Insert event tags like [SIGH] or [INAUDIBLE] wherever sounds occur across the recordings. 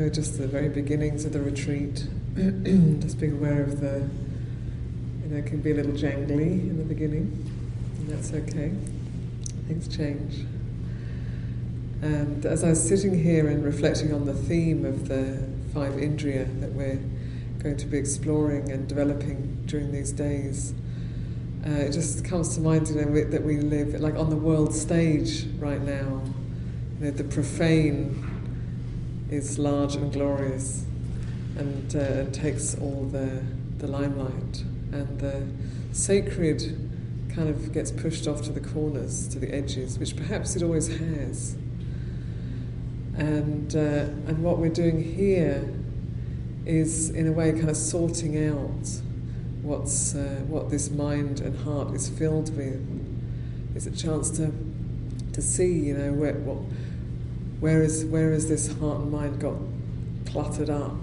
we're just the very beginnings of the retreat. [CLEARS THROAT] just being aware of the, you know, it can be a little jangly in the beginning, and that's okay. Things change. And as I was sitting here and reflecting on the theme of the five indriya that we're going to be exploring and developing during these days, uh, it just comes to mind, you know, that we live like on the world stage right now. You know, the profane is large and glorious, and uh, takes all the the limelight, and the sacred kind of gets pushed off to the corners, to the edges, which perhaps it always has. And uh, and what we're doing here is, in a way, kind of sorting out what's uh, what this mind and heart is filled with. It's a chance to to see, you know, where what where is where is this heart and mind got cluttered up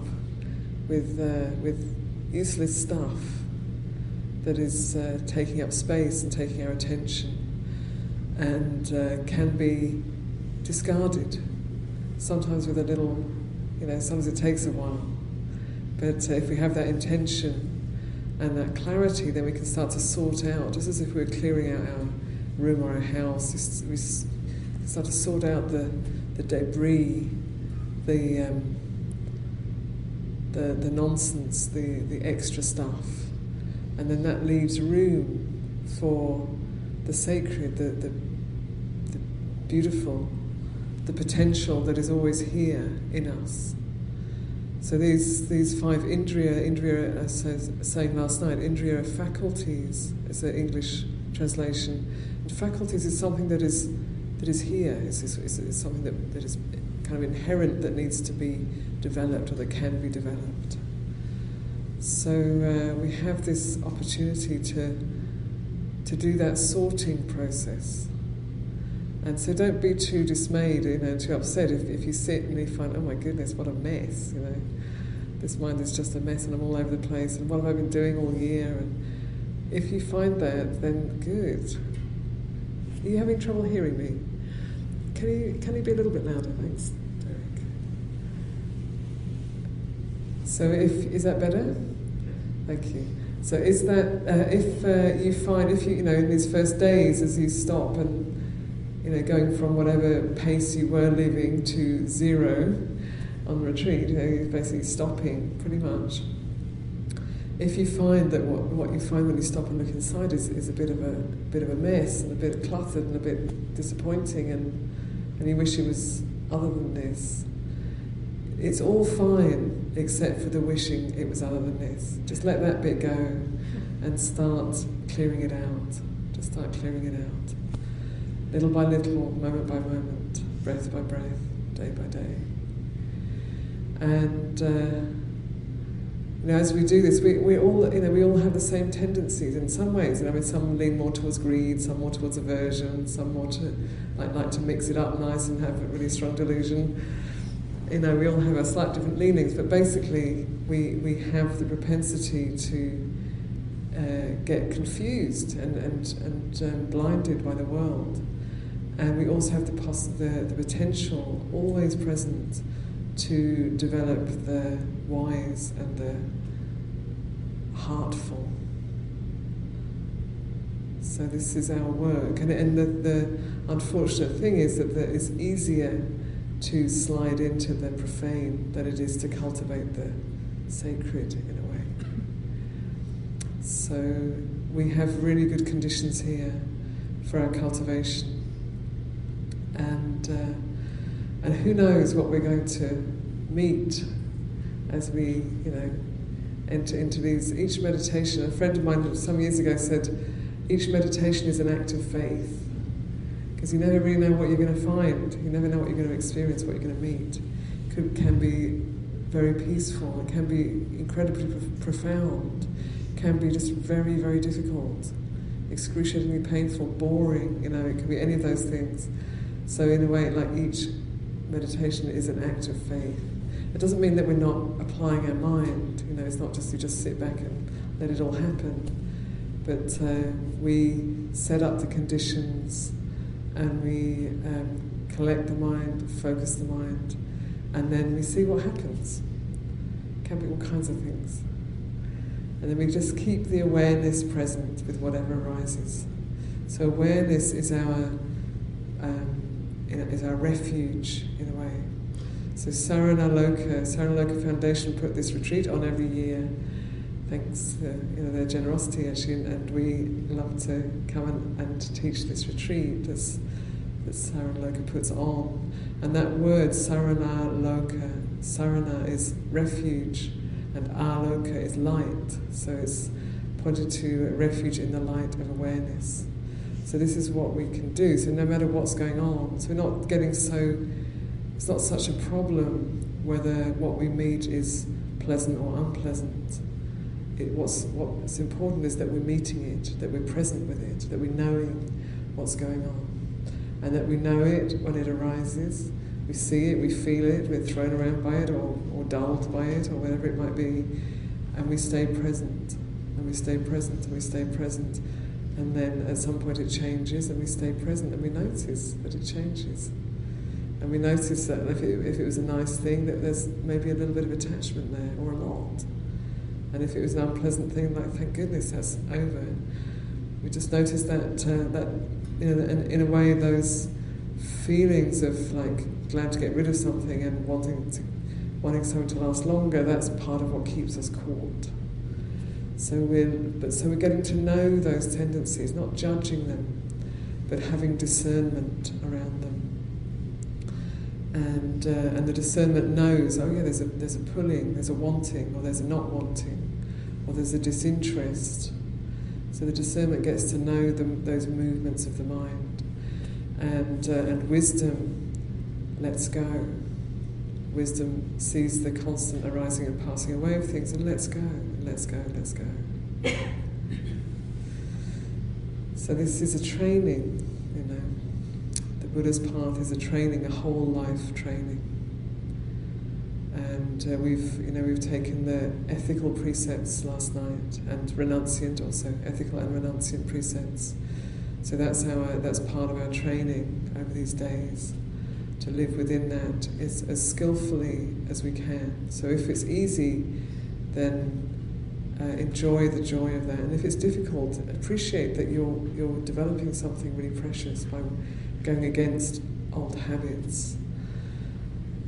with uh, with useless stuff that is uh, taking up space and taking our attention and uh, can be discarded. Sometimes with a little, you know, sometimes it takes a while. But if we have that intention and that clarity, then we can start to sort out, just as if we were clearing out our room or our house, we start to sort out the, the debris, the, um, the, the nonsense, the, the extra stuff. And then that leaves room for the sacred, the, the, the beautiful, the potential that is always here in us. So these these five indriya, indriya as I was saying last night, indriya are faculties is the English translation. And faculties is something that is that is here. It's, it's, it's something that, that is kind of inherent that needs to be developed or that can be developed. So uh, we have this opportunity to to do that sorting process. And so don't be too dismayed, you know, too upset if, if you sit and you find, oh my goodness, what a mess, you know. This mind is just a mess and I'm all over the place and what have I been doing all year? And if you find that, then good. Are you having trouble hearing me? Can you, can you be a little bit louder? Thanks, Derek. So if, is that better? Thank you. So is that, uh, if uh, you find, if you, you know, in these first days as you stop and you know, going from whatever pace you were living to zero on retreat, you know, you're basically stopping pretty much. If you find that what, what you find when you stop and look inside is, is a bit of a bit of a mess and a bit cluttered and a bit disappointing and, and you wish it was other than this, it's all fine except for the wishing it was other than this. Just let that bit go and start clearing it out. Just start clearing it out little by little, moment by moment, breath by breath, day by day. And uh, you know, as we do this, we, we all you know we all have the same tendencies in some ways. You know, I mean, some lean more towards greed, some more towards aversion, some more to like like to mix it up nice and have a really strong delusion. You know, we all have our slight different leanings, but basically, we we have the propensity to uh, get confused and and and um, blinded by the world. And we also have the, poss- the, the potential always present to develop the wise and the heartful. So this is our work, and, and the, the unfortunate thing is that it's easier to slide into the profane than it is to cultivate the sacred in a way. So we have really good conditions here for our cultivation and uh, and who knows what we're going to meet as we you know enter into these each meditation. A friend of mine some years ago said each meditation is an act of faith because you never really know what you're going to find. You never know what you're going to experience, what you're going to meet. It could, can be very peaceful. It can be incredibly pro- profound. It can be just very very difficult, excruciatingly painful, boring. You know, it can be any of those things. So, in a way, like each meditation is an act of faith. It doesn't mean that we're not applying our mind. You know, it's not just you just sit back and let it all happen. But uh, we set up the conditions and we um, collect the mind, focus the mind, and then we see what happens. It can be all kinds of things. And then we just keep the awareness present with whatever arises. So awareness is our um, is our refuge in a way. So Saranaloka, Saranaloka Foundation put this retreat on every year, thanks to you know their generosity actually, and we love to come and, and teach this retreat that's, that Saranaloka puts on. And that word Saranaloka, Sarana is refuge, and Aloka is light. So it's pointed to a refuge in the light of awareness. So this is what we can do. So no matter what's going on, so we're not getting so it's not such a problem whether what we meet is pleasant or unpleasant. It, what's, what's important is that we're meeting it, that we're present with it, that we're knowing what's going on, and that we know it when it arises. We see it, we feel it, we're thrown around by it, or, or dulled by it, or whatever it might be, and we stay present, and we stay present, and we stay present. And then at some point it changes, and we stay present, and we notice that it changes. And we notice that if it, if it was a nice thing, that there's maybe a little bit of attachment there, or a lot. And if it was an unpleasant thing, like thank goodness that's over. We just notice that uh, that you know, in, in a way, those feelings of like glad to get rid of something and wanting to wanting something to last longer. That's part of what keeps us caught. So we're but so we're getting to know those tendencies, not judging them, but having discernment around them and uh, and the discernment knows, oh yeah, there's a there's a pulling, there's a wanting, or there's a not wanting, or there's a disinterest. So the discernment gets to know the, those movements of the mind, and uh, and wisdom lets go. Wisdom sees the constant arising and passing away of things, and lets go, lets go, let's go. so this is a training you know. The Buddha's path is a training, a whole life training. And uh, we've, you know, we've taken the ethical precepts last night and renunciant also, ethical and renunciant precepts. So that's our, that's part of our training over these days to live within that is as skillfully as we can. So if it's easy, then uh, enjoy the joy of that. And if it's difficult, appreciate that you're you're developing something really precious by going against old habits.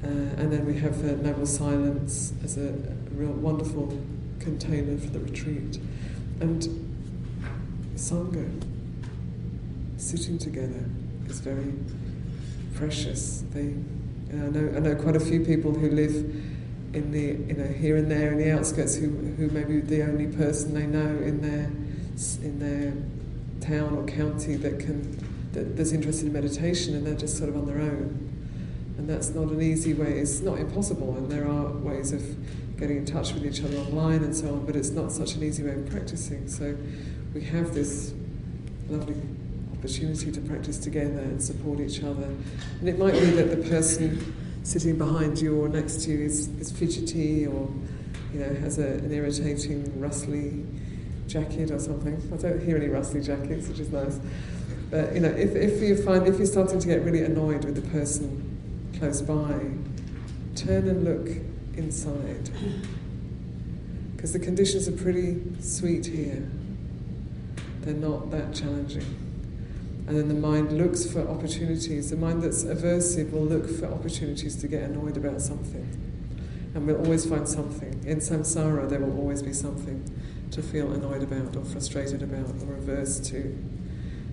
Uh, and then we have the Noble Silence as a, real wonderful container for the retreat. And Sangha, sitting together, is very precious thing. I know, I know quite a few people who live in the, you know, here and there in the outskirts who, who may be the only person they know in their, in their town or county that can that, that's interested in meditation and they're just sort of on their own. And that's not an easy way, it's not impossible, and there are ways of getting in touch with each other online and so on, but it's not such an easy way of practicing. So we have this lovely opportunity to practice together and support each other. And it might be that the person sitting behind you or next to you is, is fidgety or you know has a, an irritating rustly jacket or something. I don't hear any rustly jackets, which is nice. But you know, if, if you find if you're starting to get really annoyed with the person close by, turn and look inside. Because the conditions are pretty sweet here. They're not that challenging. And then the mind looks for opportunities. The mind that's aversive will look for opportunities to get annoyed about something. And we'll always find something. In samsara, there will always be something to feel annoyed about, or frustrated about, or averse to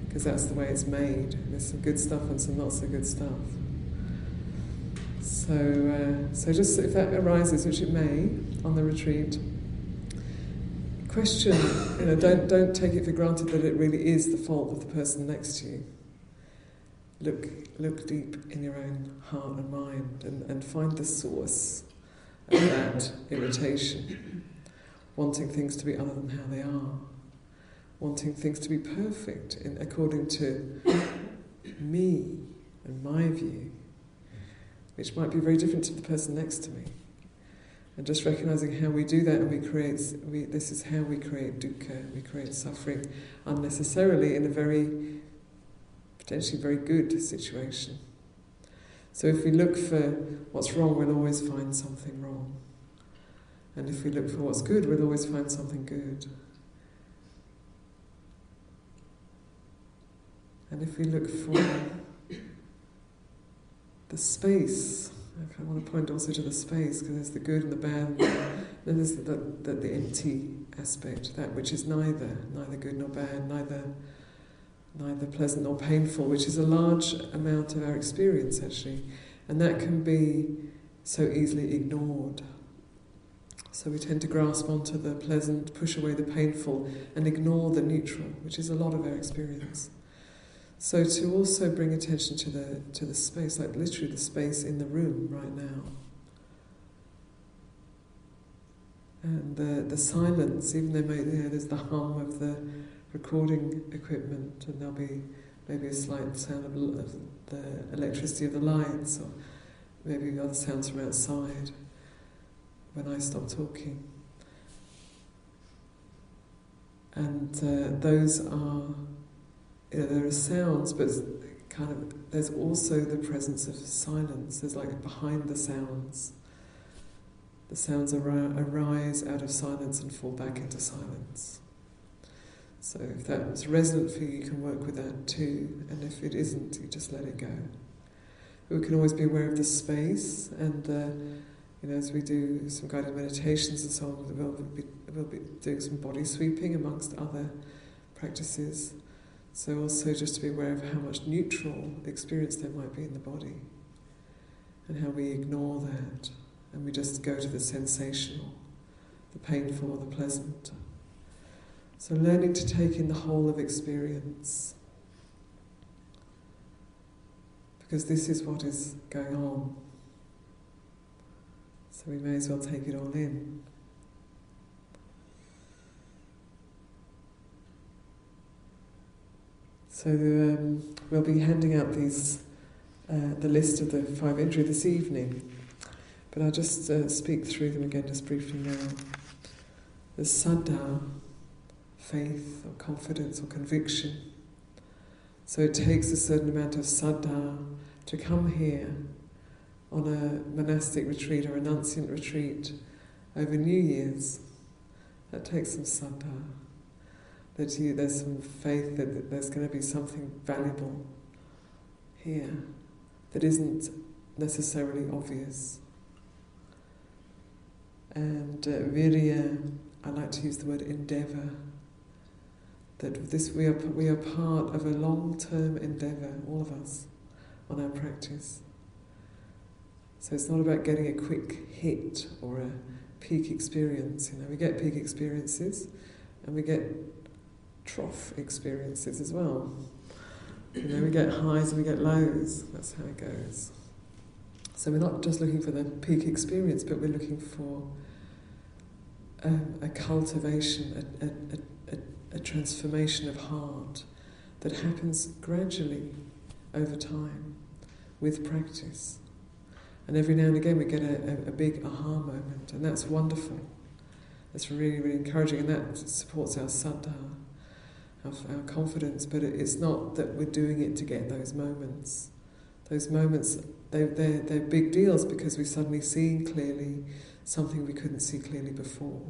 because that's the way it's made. There's some good stuff and some not so good stuff. So, uh, so just if that arises, which it may, on the retreat, question. You know, don't don't take it for granted that it really is the fault of the person next to you. Look look deep in your own heart and mind, and, and find the source of that irritation, wanting things to be other than how they are wanting things to be perfect in, according to me and my view, which might be very different to the person next to me. And just recognizing how we do that, and we create, we, this is how we create dukkha, we create suffering unnecessarily in a very, potentially very good situation. So if we look for what's wrong, we'll always find something wrong. And if we look for what's good, we'll always find something good. And if we look for the space, I want to point also to the space because there's the good and the bad, then there's the, the, the, empty aspect, that which is neither, neither good nor bad, neither, neither pleasant nor painful, which is a large amount of our experience actually, and that can be so easily ignored. So we tend to grasp onto the pleasant, push away the painful, and ignore the neutral, which is a lot of our experience. So to also bring attention to the to the space, like literally the space in the room right now. And the, the silence, even though you know, there's the hum of the recording equipment, and there'll be maybe a slight sound of, of the electricity of the lights, or maybe other sounds from outside when I stop talking. And uh, those are you know, there are sounds, but kind of there's also the presence of silence. There's like behind the sounds. The sounds arise out of silence and fall back into silence. So if that's resonant for you, you can work with that too. And if it isn't, you just let it go. We can always be aware of the space, and uh, you know, as we do some guided meditations and so on, we'll be, we'll be doing some body sweeping amongst other practices. So, also just to be aware of how much neutral experience there might be in the body and how we ignore that and we just go to the sensational, the painful the pleasant. So, learning to take in the whole of experience because this is what is going on. So, we may as well take it all in. So um, we'll be handing out these, uh, the list of the five indriya this evening, but I'll just uh, speak through them again just briefly now. There's saddha, faith or confidence or conviction. So it takes a certain amount of saddha to come here on a monastic retreat or a renunciant retreat over New Year's. That takes some saddha that you, there's some faith that, that there's going to be something valuable here that isn't necessarily obvious. And uh, virya, I like to use the word endeavour. That this we are we are part of a long-term endeavour, all of us, on our practice. So it's not about getting a quick hit or a peak experience. You know, we get peak experiences, and we get trough experiences as well. You know, we get highs and we get lows. That's how it goes. So we're not just looking for the peak experience, but we're looking for um, a cultivation, a, a, a, a transformation of heart that happens gradually over time with practice. And every now and again we get a, a, a, big aha moment, and that's wonderful. That's really, really encouraging, and that supports our saddha our, our confidence, but it's not that we're doing it to get those moments. Those moments, they, they're, they're big deals because we've suddenly seen clearly something we couldn't see clearly before.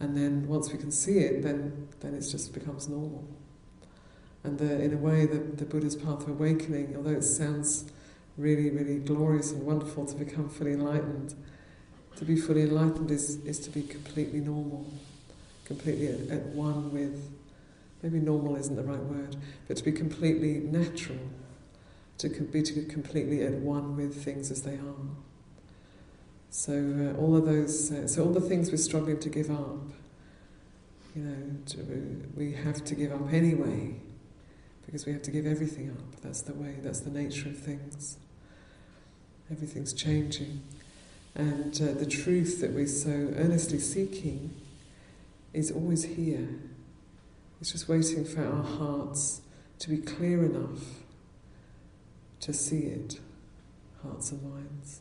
And then once we can see it, then, then it just becomes normal. And the, in a way, the, the Buddha's path of awakening, although it sounds really, really glorious and wonderful to become fully enlightened, to be fully enlightened is, is to be completely normal, completely at, at one with maybe normal isn't the right word, but to be completely natural, to be to completely at one with things as they are. So uh, all of those, uh, so all the things we're struggling to give up, you know, to, we have to give up anyway, because we have to give everything up. That's the way. That's the nature of things. Everything's changing, and uh, the truth that we're so earnestly seeking is always here. It's just waiting for our hearts to be clear enough to see it, hearts and minds.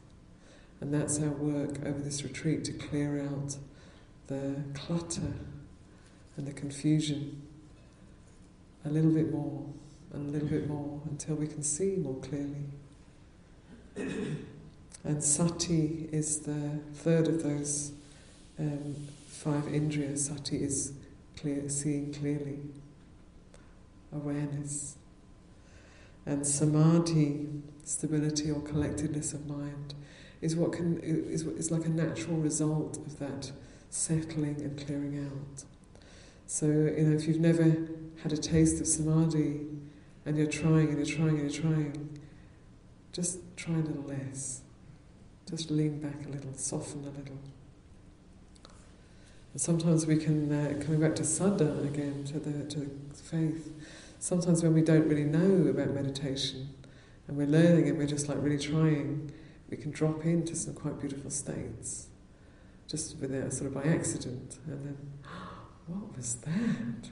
And that's our work over this retreat to clear out the clutter and the confusion a little bit more and a little bit more until we can see more clearly. And sati is the third of those um, five indriyas. Sati is clear, seeing clearly, awareness. And samadhi, stability or collectedness of mind, is what can is, is like a natural result of that settling and clearing out. So you know, if you've never had a taste of samadhi, and you're trying and you're trying and you're trying, just try a little less. Just lean back a little, soften a little. And sometimes we can, uh, coming back to saddha again, to the, to the faith, sometimes when we don't really know about meditation and we're learning and we're just like really trying, we can drop into some quite beautiful states just without, sort of by accident. And then, [GASPS] what was that?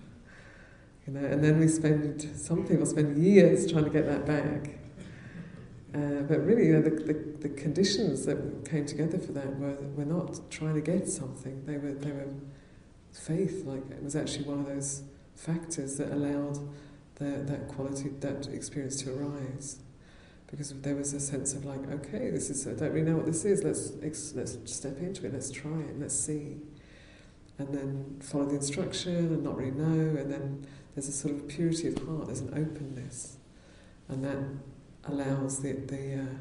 You know, and then we spend, some people spend years trying to get that back. Uh, but really, you know, the, the, the, conditions that came together for that were, were not trying to get something. They were, they were faith, like it was actually one of those factors that allowed the, that quality, that experience to arise. Because there was a sense of like, okay, this is, I don't really know what this is, let's, let's step into it, let's try it, let's see. And then follow the instruction and not really know, and then there's a sort of purity of heart, there's an openness. And that allows the, the, uh,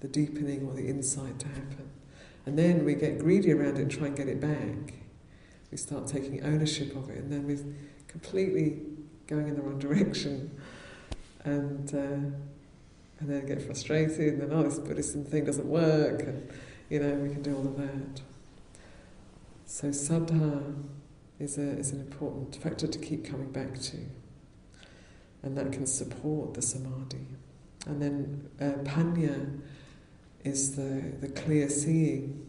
the deepening or the insight to happen. And then we get greedy around it and try and get it back. We start taking ownership of it, and then we're completely going in the wrong direction. And, uh, and then get frustrated, and then, oh, this Buddhism thing doesn't work, and, you know, we can do all of that. So, saddha is, a, is an important factor to keep coming back to and that can support the samadhi. And then uh, panya is the, the clear seeing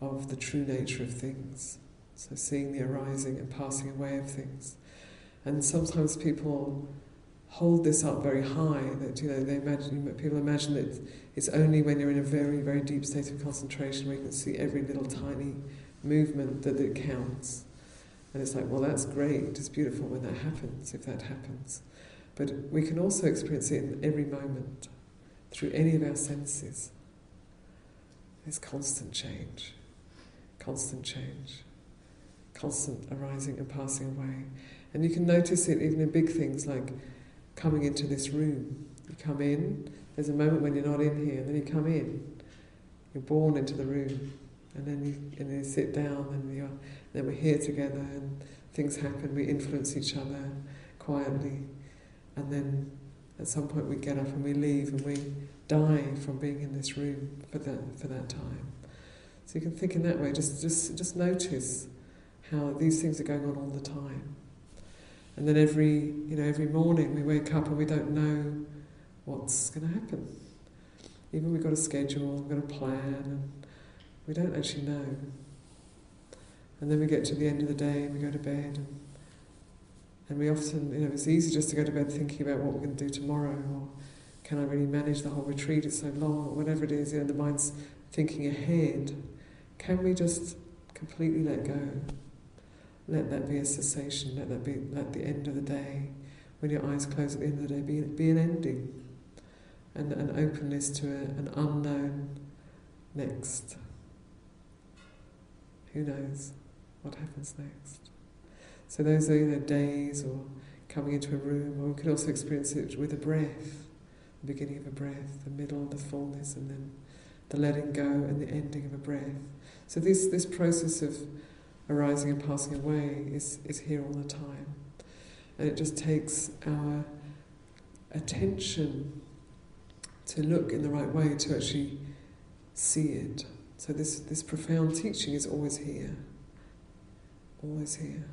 of the true nature of things. So seeing the arising and passing away of things. And sometimes people hold this up very high that you know they imagine people imagine that it's only when you're in a very very deep state of concentration where you can see every little tiny movement that it counts and it's like well that's great it's beautiful when that happens if that happens but we can also experience it in every moment through any of our senses. There's constant change, constant change, constant arising and passing away. And you can notice it even in big things like coming into this room. You come in, there's a moment when you're not in here, and then you come in. You're born into the room, and then you, and then you sit down, and you're, then we're here together, and things happen, we influence each other quietly and then at some point we get up and we leave and we die from being in this room for that for that time. So you can think in that way. Just just just notice how these things are going on all the time. And then every you know every morning we wake up and we don't know what's going to happen. Even we've got a schedule, we've got a plan, and we don't actually know. And then we get to the end of the day and we go to bed and and we often, you know, it's easy just to go to bed thinking about what we're going to do tomorrow, or can I really manage the whole retreat? It's so long, or whatever it is. You know, the mind's thinking ahead. Can we just completely let go? Let that be a cessation. Let that be let the end of the day, when your eyes close at the end of the day, be be an ending, and an openness to a, an unknown next. Who knows what happens next? So those are know, days or coming into a room, or we could also experience it with a breath, the beginning of a breath, the middle, the fullness, and then the letting go and the ending of a breath. So this, this process of arising and passing away is, is here all the time. And it just takes our attention to look in the right way to actually see it. So this, this profound teaching is always here. Always here.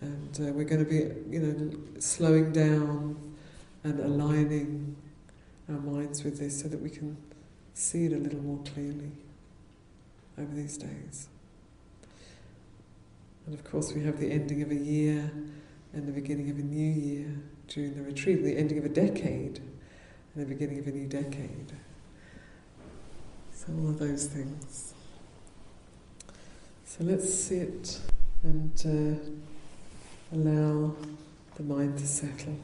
And uh, we're going to be, you know, slowing down and aligning our minds with this so that we can see it a little more clearly over these days. And of course, we have the ending of a year and the beginning of a new year during the retreat, the ending of a decade and the beginning of a new decade. So, all of those things. So, let's sit and. Uh, Allow the mind to settle.